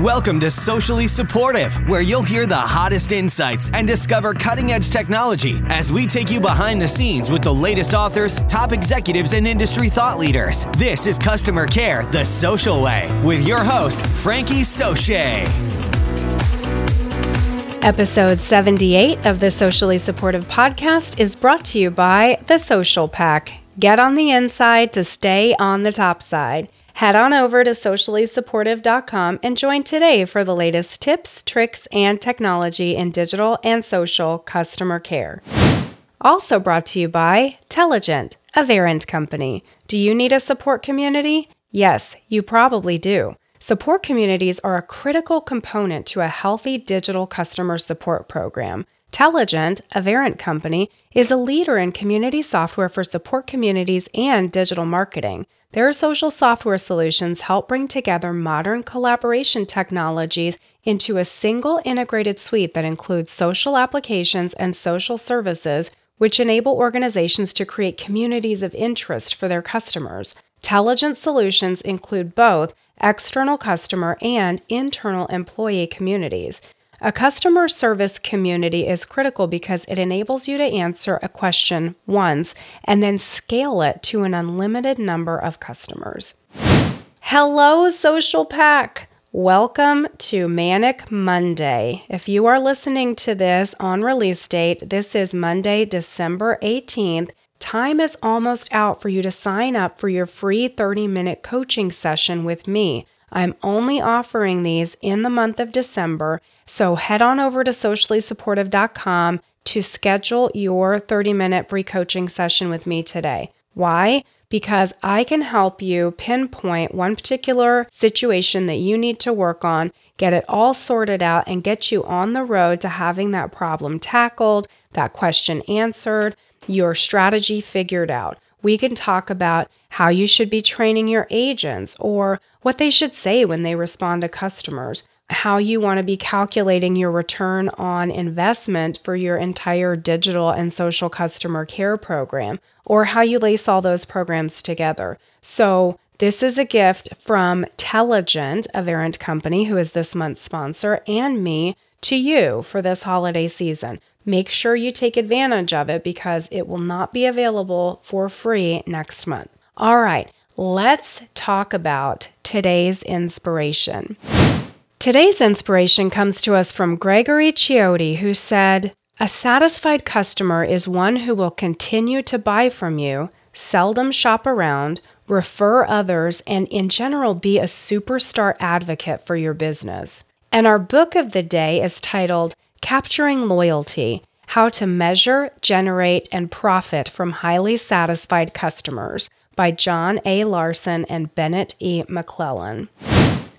Welcome to Socially Supportive, where you'll hear the hottest insights and discover cutting edge technology as we take you behind the scenes with the latest authors, top executives, and industry thought leaders. This is Customer Care the Social Way with your host, Frankie Soche. Episode 78 of the Socially Supportive Podcast is brought to you by The Social Pack. Get on the inside to stay on the top side. Head on over to sociallysupportive.com and join today for the latest tips, tricks, and technology in digital and social customer care. Also brought to you by Telligent, a Verint company. Do you need a support community? Yes, you probably do. Support communities are a critical component to a healthy digital customer support program. Telligent, a Verint company, is a leader in community software for support communities and digital marketing. Their social software solutions help bring together modern collaboration technologies into a single integrated suite that includes social applications and social services, which enable organizations to create communities of interest for their customers. Telligent solutions include both external customer and internal employee communities. A customer service community is critical because it enables you to answer a question once and then scale it to an unlimited number of customers. Hello, Social Pack! Welcome to Manic Monday. If you are listening to this on release date, this is Monday, December 18th. Time is almost out for you to sign up for your free 30 minute coaching session with me. I'm only offering these in the month of December, so head on over to sociallysupportive.com to schedule your 30 minute free coaching session with me today. Why? Because I can help you pinpoint one particular situation that you need to work on, get it all sorted out, and get you on the road to having that problem tackled, that question answered, your strategy figured out. We can talk about how you should be training your agents or what they should say when they respond to customers, how you want to be calculating your return on investment for your entire digital and social customer care program, or how you lace all those programs together. So, this is a gift from Telligent, a Verint company who is this month's sponsor, and me to you for this holiday season. Make sure you take advantage of it because it will not be available for free next month. All right, let's talk about today's inspiration. Today's inspiration comes to us from Gregory Ciotti, who said, A satisfied customer is one who will continue to buy from you, seldom shop around, refer others, and in general be a superstar advocate for your business. And our book of the day is titled Capturing Loyalty How to Measure, Generate, and Profit from Highly Satisfied Customers by John A. Larson and Bennett E. McClellan.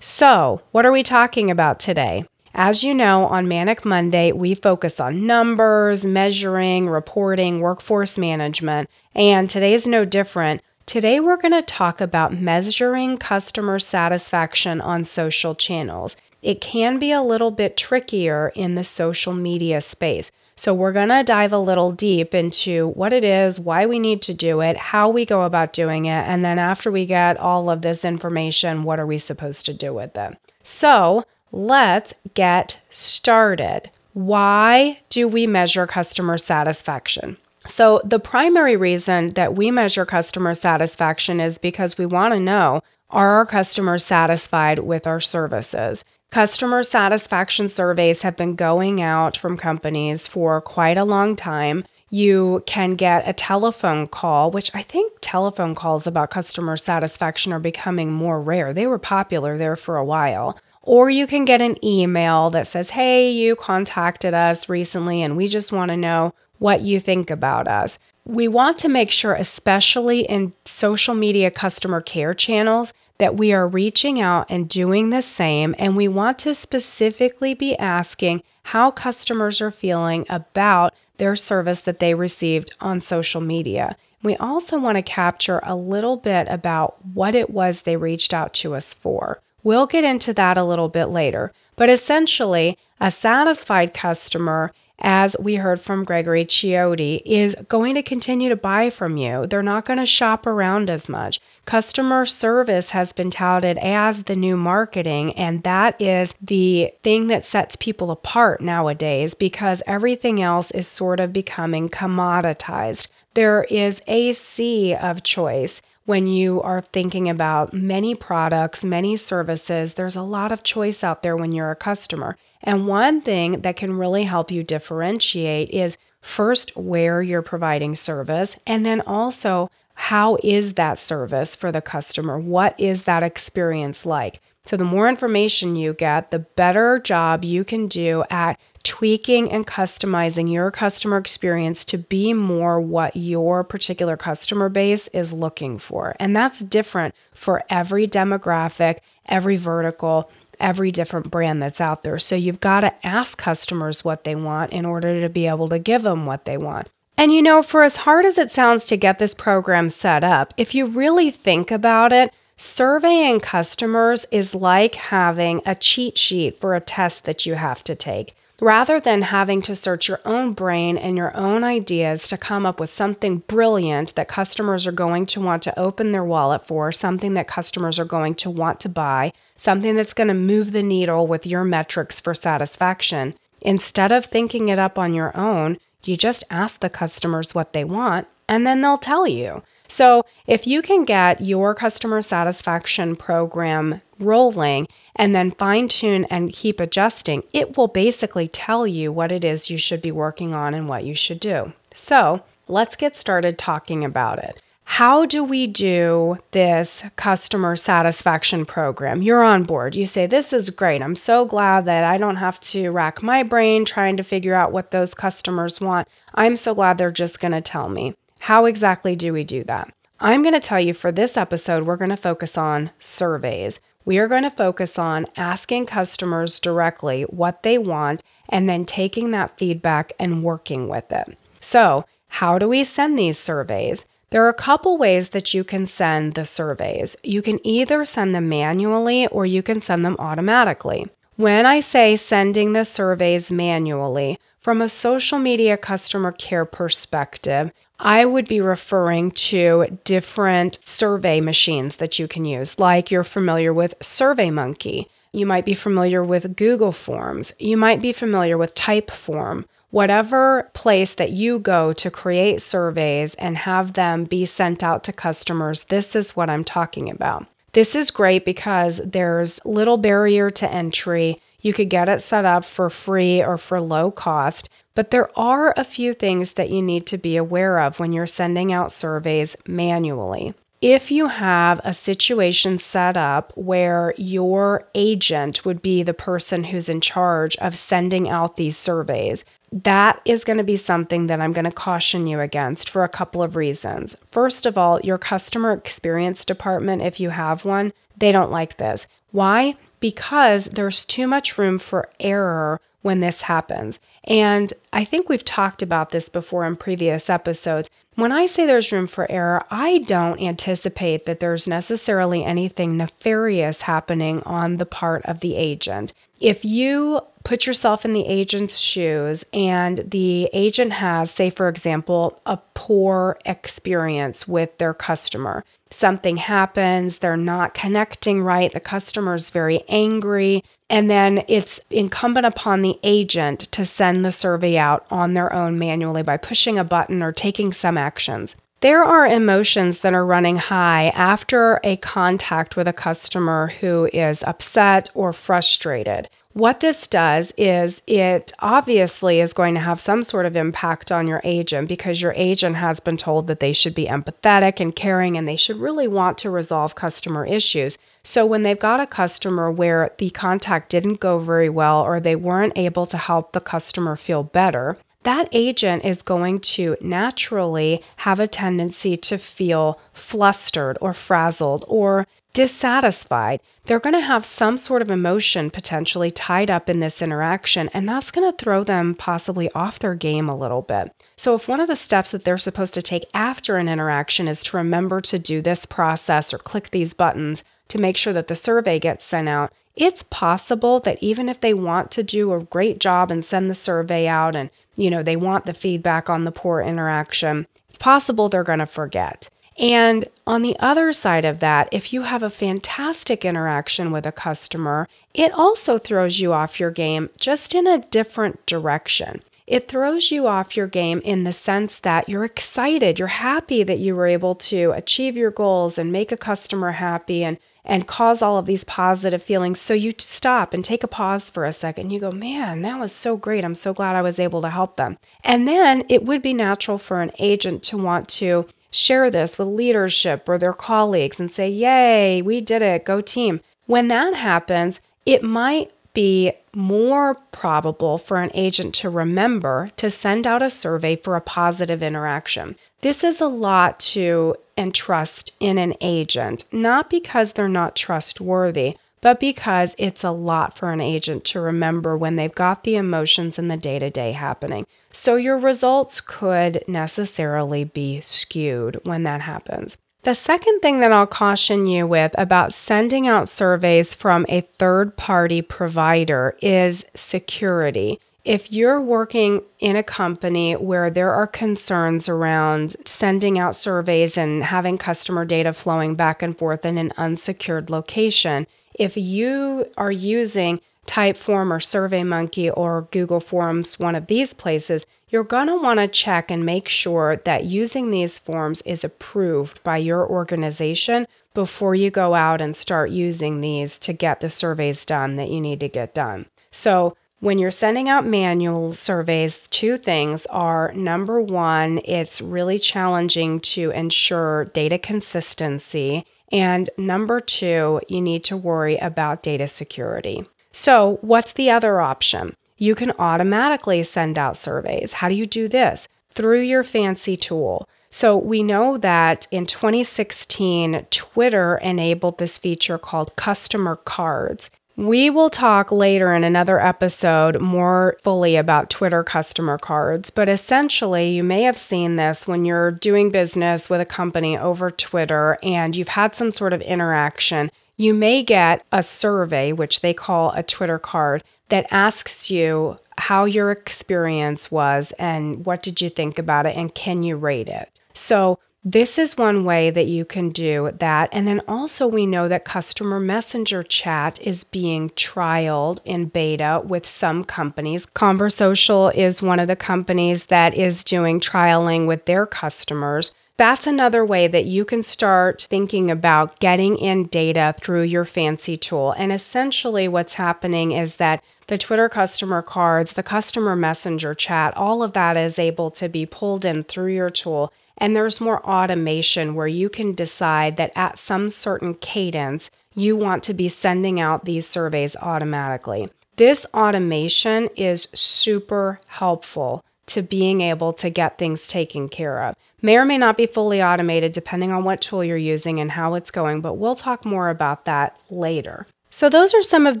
So, what are we talking about today? As you know, on Manic Monday, we focus on numbers, measuring, reporting, workforce management, and today is no different. Today, we're going to talk about measuring customer satisfaction on social channels. It can be a little bit trickier in the social media space. So, we're going to dive a little deep into what it is, why we need to do it, how we go about doing it, and then after we get all of this information, what are we supposed to do with it? So, let's get started. Why do we measure customer satisfaction? So, the primary reason that we measure customer satisfaction is because we want to know are our customers satisfied with our services? Customer satisfaction surveys have been going out from companies for quite a long time. You can get a telephone call, which I think telephone calls about customer satisfaction are becoming more rare. They were popular there for a while. Or you can get an email that says, Hey, you contacted us recently and we just want to know what you think about us. We want to make sure, especially in social media customer care channels, that we are reaching out and doing the same, and we want to specifically be asking how customers are feeling about their service that they received on social media. We also want to capture a little bit about what it was they reached out to us for. We'll get into that a little bit later, but essentially, a satisfied customer as we heard from Gregory Ciotti, is going to continue to buy from you. They're not going to shop around as much. Customer service has been touted as the new marketing, and that is the thing that sets people apart nowadays because everything else is sort of becoming commoditized. There is a sea of choice when you are thinking about many products, many services. There's a lot of choice out there when you're a customer. And one thing that can really help you differentiate is first where you're providing service, and then also how is that service for the customer? What is that experience like? So, the more information you get, the better job you can do at tweaking and customizing your customer experience to be more what your particular customer base is looking for. And that's different for every demographic, every vertical, every different brand that's out there. So you've got to ask customers what they want in order to be able to give them what they want. And you know, for as hard as it sounds to get this program set up, if you really think about it, surveying customers is like having a cheat sheet for a test that you have to take rather than having to search your own brain and your own ideas to come up with something brilliant that customers are going to want to open their wallet for, something that customers are going to want to buy, something that's going to move the needle with your metrics for satisfaction. Instead of thinking it up on your own, you just ask the customers what they want and then they'll tell you. So, if you can get your customer satisfaction program rolling and then fine tune and keep adjusting, it will basically tell you what it is you should be working on and what you should do. So, let's get started talking about it. How do we do this customer satisfaction program? You're on board. You say, This is great. I'm so glad that I don't have to rack my brain trying to figure out what those customers want. I'm so glad they're just going to tell me. How exactly do we do that? I'm going to tell you for this episode, we're going to focus on surveys. We are going to focus on asking customers directly what they want and then taking that feedback and working with it. So, how do we send these surveys? There are a couple ways that you can send the surveys. You can either send them manually or you can send them automatically. When I say sending the surveys manually, from a social media customer care perspective, I would be referring to different survey machines that you can use, like you're familiar with SurveyMonkey. You might be familiar with Google Forms. You might be familiar with Typeform. Whatever place that you go to create surveys and have them be sent out to customers, this is what I'm talking about. This is great because there's little barrier to entry. You could get it set up for free or for low cost. But there are a few things that you need to be aware of when you're sending out surveys manually. If you have a situation set up where your agent would be the person who's in charge of sending out these surveys, that is going to be something that I'm going to caution you against for a couple of reasons. First of all, your customer experience department, if you have one, they don't like this. Why? Because there's too much room for error when this happens. And I think we've talked about this before in previous episodes. When I say there's room for error, I don't anticipate that there's necessarily anything nefarious happening on the part of the agent. If you put yourself in the agent's shoes and the agent has, say, for example, a poor experience with their customer, something happens, they're not connecting right, the customer is very angry, and then it's incumbent upon the agent to send the survey out on their own manually by pushing a button or taking some actions. There are emotions that are running high after a contact with a customer who is upset or frustrated. What this does is it obviously is going to have some sort of impact on your agent because your agent has been told that they should be empathetic and caring and they should really want to resolve customer issues. So when they've got a customer where the contact didn't go very well or they weren't able to help the customer feel better, that agent is going to naturally have a tendency to feel flustered or frazzled or dissatisfied. They're going to have some sort of emotion potentially tied up in this interaction, and that's going to throw them possibly off their game a little bit. So, if one of the steps that they're supposed to take after an interaction is to remember to do this process or click these buttons to make sure that the survey gets sent out, it's possible that even if they want to do a great job and send the survey out and you know, they want the feedback on the poor interaction, it's possible they're going to forget. And on the other side of that, if you have a fantastic interaction with a customer, it also throws you off your game just in a different direction. It throws you off your game in the sense that you're excited, you're happy that you were able to achieve your goals and make a customer happy and and cause all of these positive feelings. So you stop and take a pause for a second. You go, man, that was so great. I'm so glad I was able to help them. And then it would be natural for an agent to want to share this with leadership or their colleagues and say, Yay, we did it, go team. When that happens, it might be more probable for an agent to remember to send out a survey for a positive interaction. This is a lot to entrust in an agent, not because they're not trustworthy, but because it's a lot for an agent to remember when they've got the emotions and the day to day happening. So your results could necessarily be skewed when that happens. The second thing that I'll caution you with about sending out surveys from a third party provider is security. If you're working in a company where there are concerns around sending out surveys and having customer data flowing back and forth in an unsecured location, if you are using Typeform or SurveyMonkey or Google Forms, one of these places, you're going to want to check and make sure that using these forms is approved by your organization before you go out and start using these to get the surveys done that you need to get done. So, when you're sending out manual surveys, two things are number one, it's really challenging to ensure data consistency. And number two, you need to worry about data security. So, what's the other option? You can automatically send out surveys. How do you do this? Through your fancy tool. So, we know that in 2016, Twitter enabled this feature called customer cards. We will talk later in another episode more fully about Twitter customer cards, but essentially, you may have seen this when you're doing business with a company over Twitter and you've had some sort of interaction. You may get a survey, which they call a Twitter card, that asks you how your experience was and what did you think about it and can you rate it. So, this is one way that you can do that. And then also, we know that customer messenger chat is being trialed in beta with some companies. Conversocial is one of the companies that is doing trialing with their customers. That's another way that you can start thinking about getting in data through your fancy tool. And essentially, what's happening is that the Twitter customer cards, the customer messenger chat, all of that is able to be pulled in through your tool and there's more automation where you can decide that at some certain cadence, you want to be sending out these surveys automatically. This automation is super helpful to being able to get things taken care of. May or may not be fully automated depending on what tool you're using and how it's going, but we'll talk more about that later. So, those are some of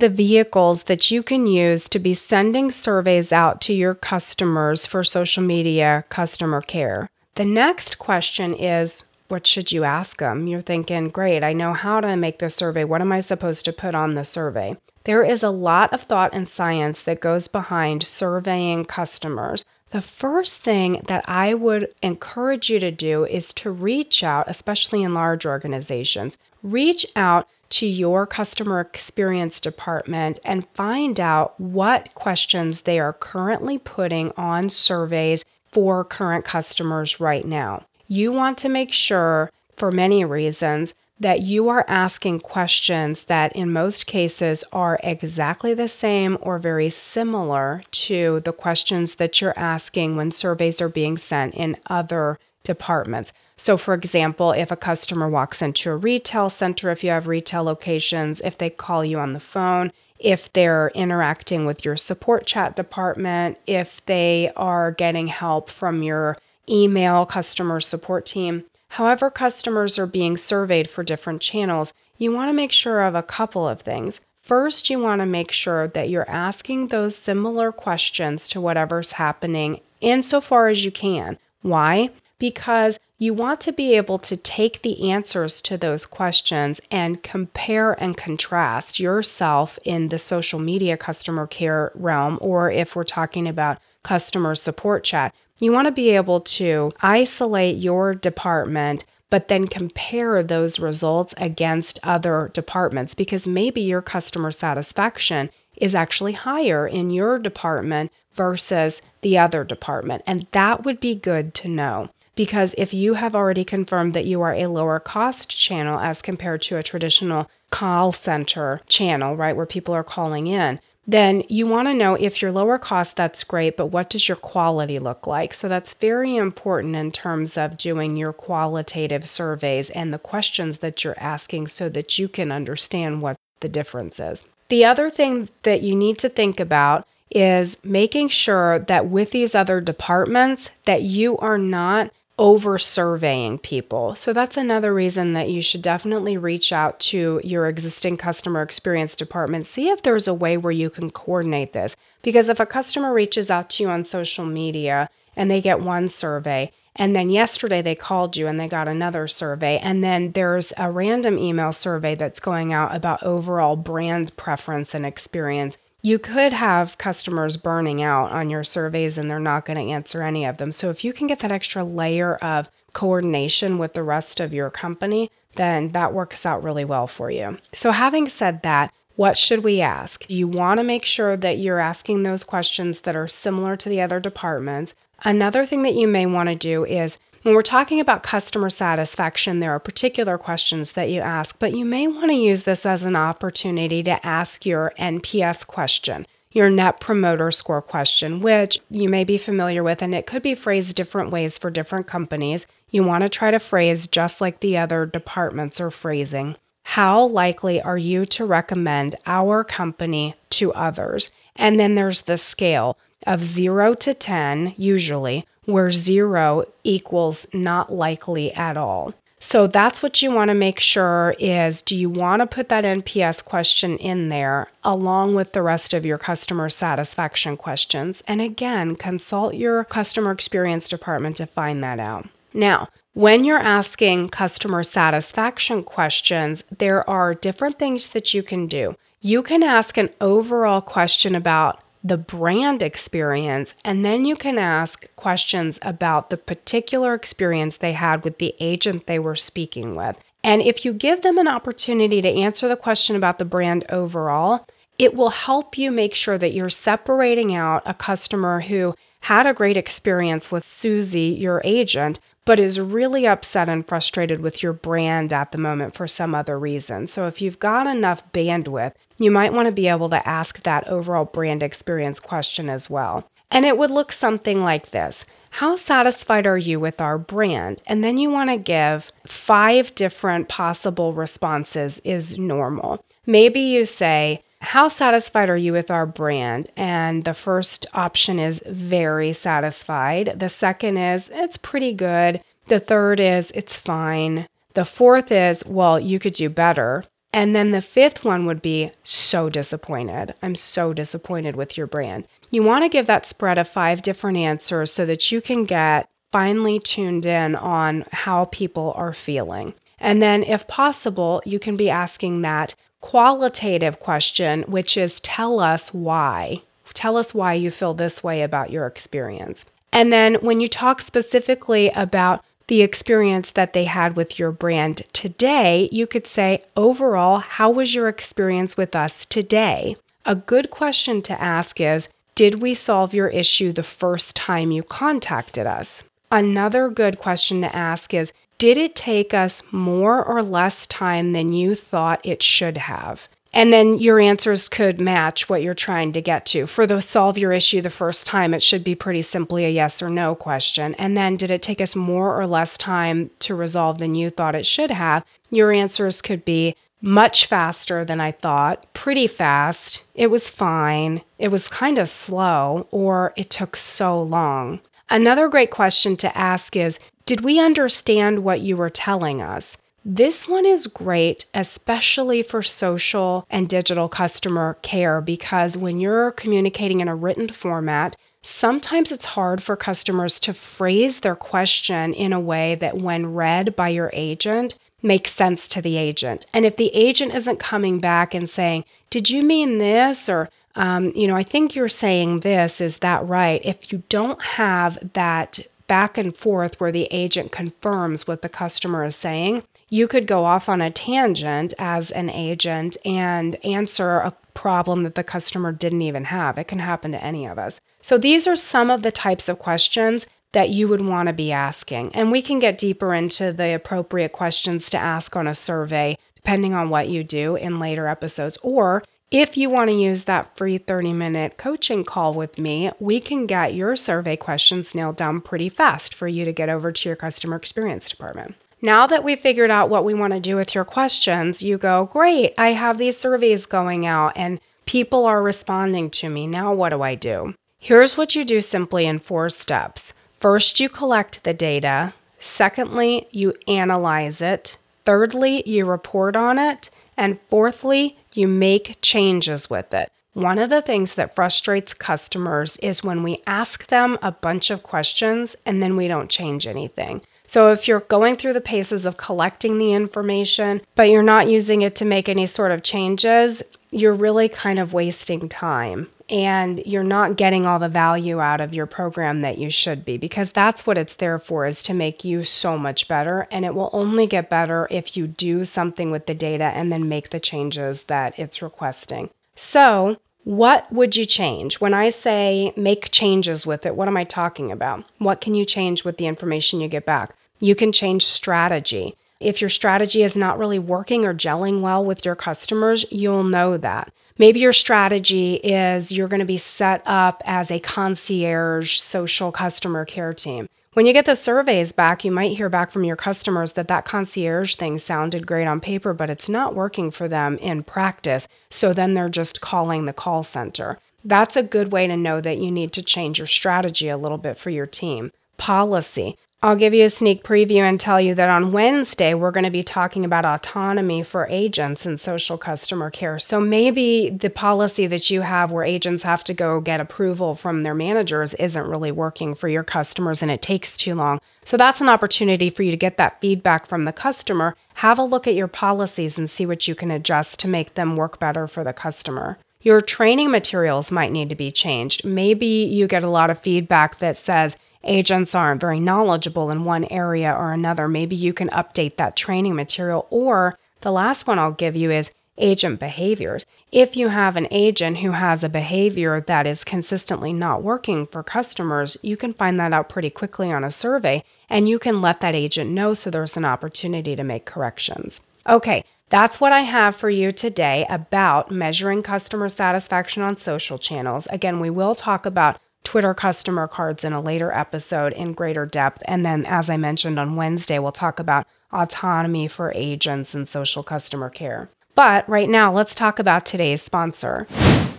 the vehicles that you can use to be sending surveys out to your customers for social media customer care. The next question is what should you ask them? You're thinking, great, I know how to make this survey. What am I supposed to put on the survey? There is a lot of thought and science that goes behind surveying customers. The first thing that I would encourage you to do is to reach out, especially in large organizations, reach out to your customer experience department and find out what questions they are currently putting on surveys for current customers right now. You want to make sure, for many reasons, that you are asking questions that in most cases are exactly the same or very similar to the questions that you're asking when surveys are being sent in other departments. So, for example, if a customer walks into a retail center, if you have retail locations, if they call you on the phone, if they're interacting with your support chat department, if they are getting help from your email customer support team. However, customers are being surveyed for different channels, you want to make sure of a couple of things. First, you want to make sure that you're asking those similar questions to whatever's happening insofar as you can. Why? Because you want to be able to take the answers to those questions and compare and contrast yourself in the social media customer care realm, or if we're talking about customer support chat. You want to be able to isolate your department but then compare those results against other departments because maybe your customer satisfaction is actually higher in your department versus the other department. And that would be good to know because if you have already confirmed that you are a lower cost channel as compared to a traditional call center channel, right, where people are calling in, then you want to know if you're lower cost, that's great, but what does your quality look like? So that's very important in terms of doing your qualitative surveys and the questions that you're asking so that you can understand what the difference is. The other thing that you need to think about is making sure that with these other departments that you are not over surveying people. So that's another reason that you should definitely reach out to your existing customer experience department. See if there's a way where you can coordinate this. Because if a customer reaches out to you on social media and they get one survey, and then yesterday they called you and they got another survey. And then there's a random email survey that's going out about overall brand preference and experience you could have customers burning out on your surveys and they're not going to answer any of them. So if you can get that extra layer of coordination with the rest of your company, then that works out really well for you. So having said that, what should we ask? You want to make sure that you're asking those questions that are similar to the other departments. Another thing that you may want to do is when we're talking about customer satisfaction, there are particular questions that you ask, but you may want to use this as an opportunity to ask your NPS question, your Net Promoter Score question, which you may be familiar with, and it could be phrased different ways for different companies. You want to try to phrase just like the other departments are phrasing. How likely are you to recommend our company to others? And then there's the scale of 0 to 10, usually, where zero equals not likely at all. So that's what you want to make sure is do you want to put that NPS question in there along with the rest of your customer satisfaction questions? And again, consult your customer experience department to find that out. Now, when you're asking customer satisfaction questions, there are different things that you can do. You can ask an overall question about the brand experience, and then you can ask questions about the particular experience they had with the agent they were speaking with. And if you give them an opportunity to answer the question about the brand overall, it will help you make sure that you're separating out a customer who had a great experience with Susie, your agent, but is really upset and frustrated with your brand at the moment for some other reason. So, if you've got enough bandwidth, you might want to be able to ask that overall brand experience question as well. And it would look something like this How satisfied are you with our brand? And then you want to give five different possible responses, is normal. Maybe you say, how satisfied are you with our brand? And the first option is very satisfied. The second is it's pretty good. The third is it's fine. The fourth is, well, you could do better. And then the fifth one would be so disappointed. I'm so disappointed with your brand. You want to give that spread of five different answers so that you can get finely tuned in on how people are feeling. And then, if possible, you can be asking that qualitative question, which is tell us why. Tell us why you feel this way about your experience. And then when you talk specifically about the experience that they had with your brand today, you could say, overall, how was your experience with us today? A good question to ask is, did we solve your issue the first time you contacted us? Another good question to ask is, did it take us more or less time than you thought it should have? And then your answers could match what you're trying to get to. For the solve your issue the first time, it should be pretty simply a yes or no question. And then did it take us more or less time to resolve than you thought it should have? Your answers could be much faster than I thought, pretty fast, it was fine, it was kind of slow, or it took so long. Another great question to ask is did we understand what you were telling us? This one is great, especially for social and digital customer care, because when you're communicating in a written format, sometimes it's hard for customers to phrase their question in a way that, when read by your agent, makes sense to the agent. And if the agent isn't coming back and saying, Did you mean this? or Um, you know, I think you're saying this is that right? If you don't have that back and forth where the agent confirms what the customer is saying, you could go off on a tangent as an agent and answer a problem that the customer didn't even have. It can happen to any of us. So, these are some of the types of questions that you would want to be asking. And we can get deeper into the appropriate questions to ask on a survey, depending on what you do in later episodes. Or if you want to use that free 30 minute coaching call with me, we can get your survey questions nailed down pretty fast for you to get over to your customer experience department. Now that we've figured out what we want to do with your questions, you go, Great, I have these surveys going out and people are responding to me. Now, what do I do? Here's what you do simply in four steps. First, you collect the data. Secondly, you analyze it. Thirdly, you report on it. And fourthly, you make changes with it. One of the things that frustrates customers is when we ask them a bunch of questions and then we don't change anything. So if you're going through the paces of collecting the information, but you're not using it to make any sort of changes, you're really kind of wasting time and you're not getting all the value out of your program that you should be because that's what it's there for is to make you so much better and it will only get better if you do something with the data and then make the changes that it's requesting. So, what would you change? When I say make changes with it, what am I talking about? What can you change with the information you get back? You can change strategy. If your strategy is not really working or gelling well with your customers, you'll know that. Maybe your strategy is you're going to be set up as a concierge social customer care team. When you get the surveys back, you might hear back from your customers that that concierge thing sounded great on paper, but it's not working for them in practice. So then they're just calling the call center. That's a good way to know that you need to change your strategy a little bit for your team. Policy. I'll give you a sneak preview and tell you that on Wednesday, we're going to be talking about autonomy for agents in social customer care. So maybe the policy that you have where agents have to go get approval from their managers isn't really working for your customers and it takes too long. So that's an opportunity for you to get that feedback from the customer. Have a look at your policies and see what you can adjust to make them work better for the customer. Your training materials might need to be changed. Maybe you get a lot of feedback that says, agents aren't very knowledgeable in one area or another. Maybe you can update that training material. Or the last one I'll give you is agent behaviors. If you have an agent who has a behavior that is consistently not working for customers, you can find that out pretty quickly on a survey and you can let that agent know so there's an opportunity to make corrections. Okay, that's what I have for you today about measuring customer satisfaction on social channels. Again, we will talk about Twitter customer cards in a later episode in greater depth. And then, as I mentioned on Wednesday, we'll talk about autonomy for agents and social customer care. But right now, let's talk about today's sponsor.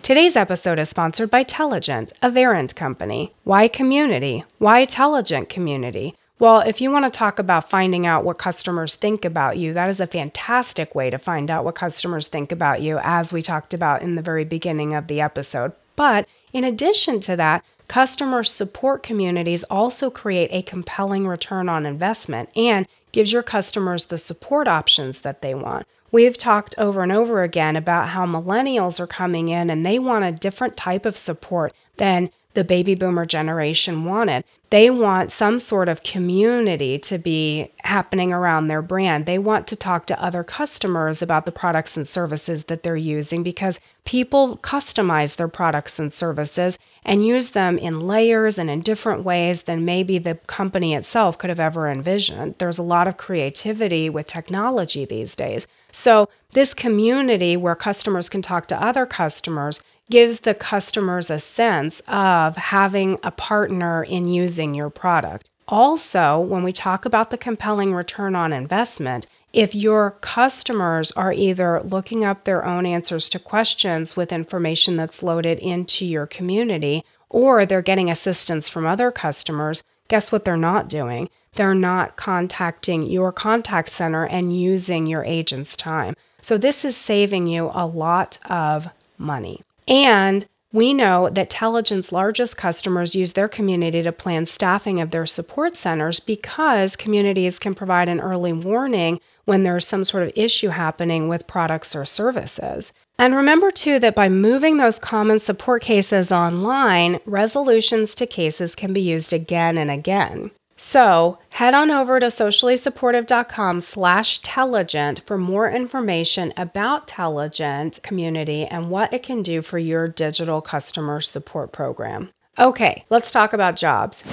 Today's episode is sponsored by Telligent, a Verint company. Why community? Why Telligent community? Well, if you want to talk about finding out what customers think about you, that is a fantastic way to find out what customers think about you, as we talked about in the very beginning of the episode. But in addition to that, Customer support communities also create a compelling return on investment and gives your customers the support options that they want. We've talked over and over again about how millennials are coming in and they want a different type of support than the baby boomer generation wanted. They want some sort of community to be happening around their brand. They want to talk to other customers about the products and services that they're using because people customize their products and services and use them in layers and in different ways than maybe the company itself could have ever envisioned. There's a lot of creativity with technology these days. So, this community where customers can talk to other customers gives the customers a sense of having a partner in using your product. Also, when we talk about the compelling return on investment, if your customers are either looking up their own answers to questions with information that's loaded into your community, or they're getting assistance from other customers, guess what they're not doing? They're not contacting your contact center and using your agent's time. So, this is saving you a lot of money. And we know that Telligent's largest customers use their community to plan staffing of their support centers because communities can provide an early warning when there's some sort of issue happening with products or services. And remember too that by moving those common support cases online, resolutions to cases can be used again and again. So head on over to sociallysupportive.com slash Telligent for more information about Telligent Community and what it can do for your digital customer support program. Okay, let's talk about jobs.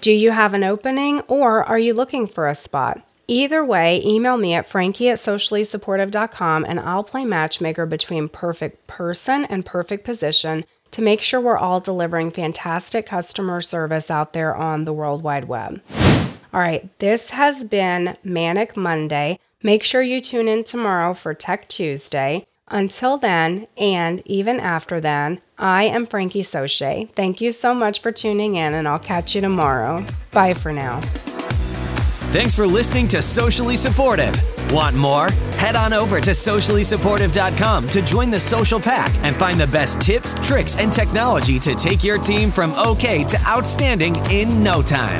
Do you have an opening or are you looking for a spot? Either way, email me at frankie at sociallysupportive.com and I'll play matchmaker between perfect person and perfect position to make sure we're all delivering fantastic customer service out there on the World Wide Web. All right, this has been Manic Monday. Make sure you tune in tomorrow for Tech Tuesday. Until then, and even after then, I am Frankie Soche. Thank you so much for tuning in, and I'll catch you tomorrow. Bye for now. Thanks for listening to Socially Supportive. Want more? Head on over to sociallysupportive.com to join the social pack and find the best tips, tricks, and technology to take your team from okay to outstanding in no time.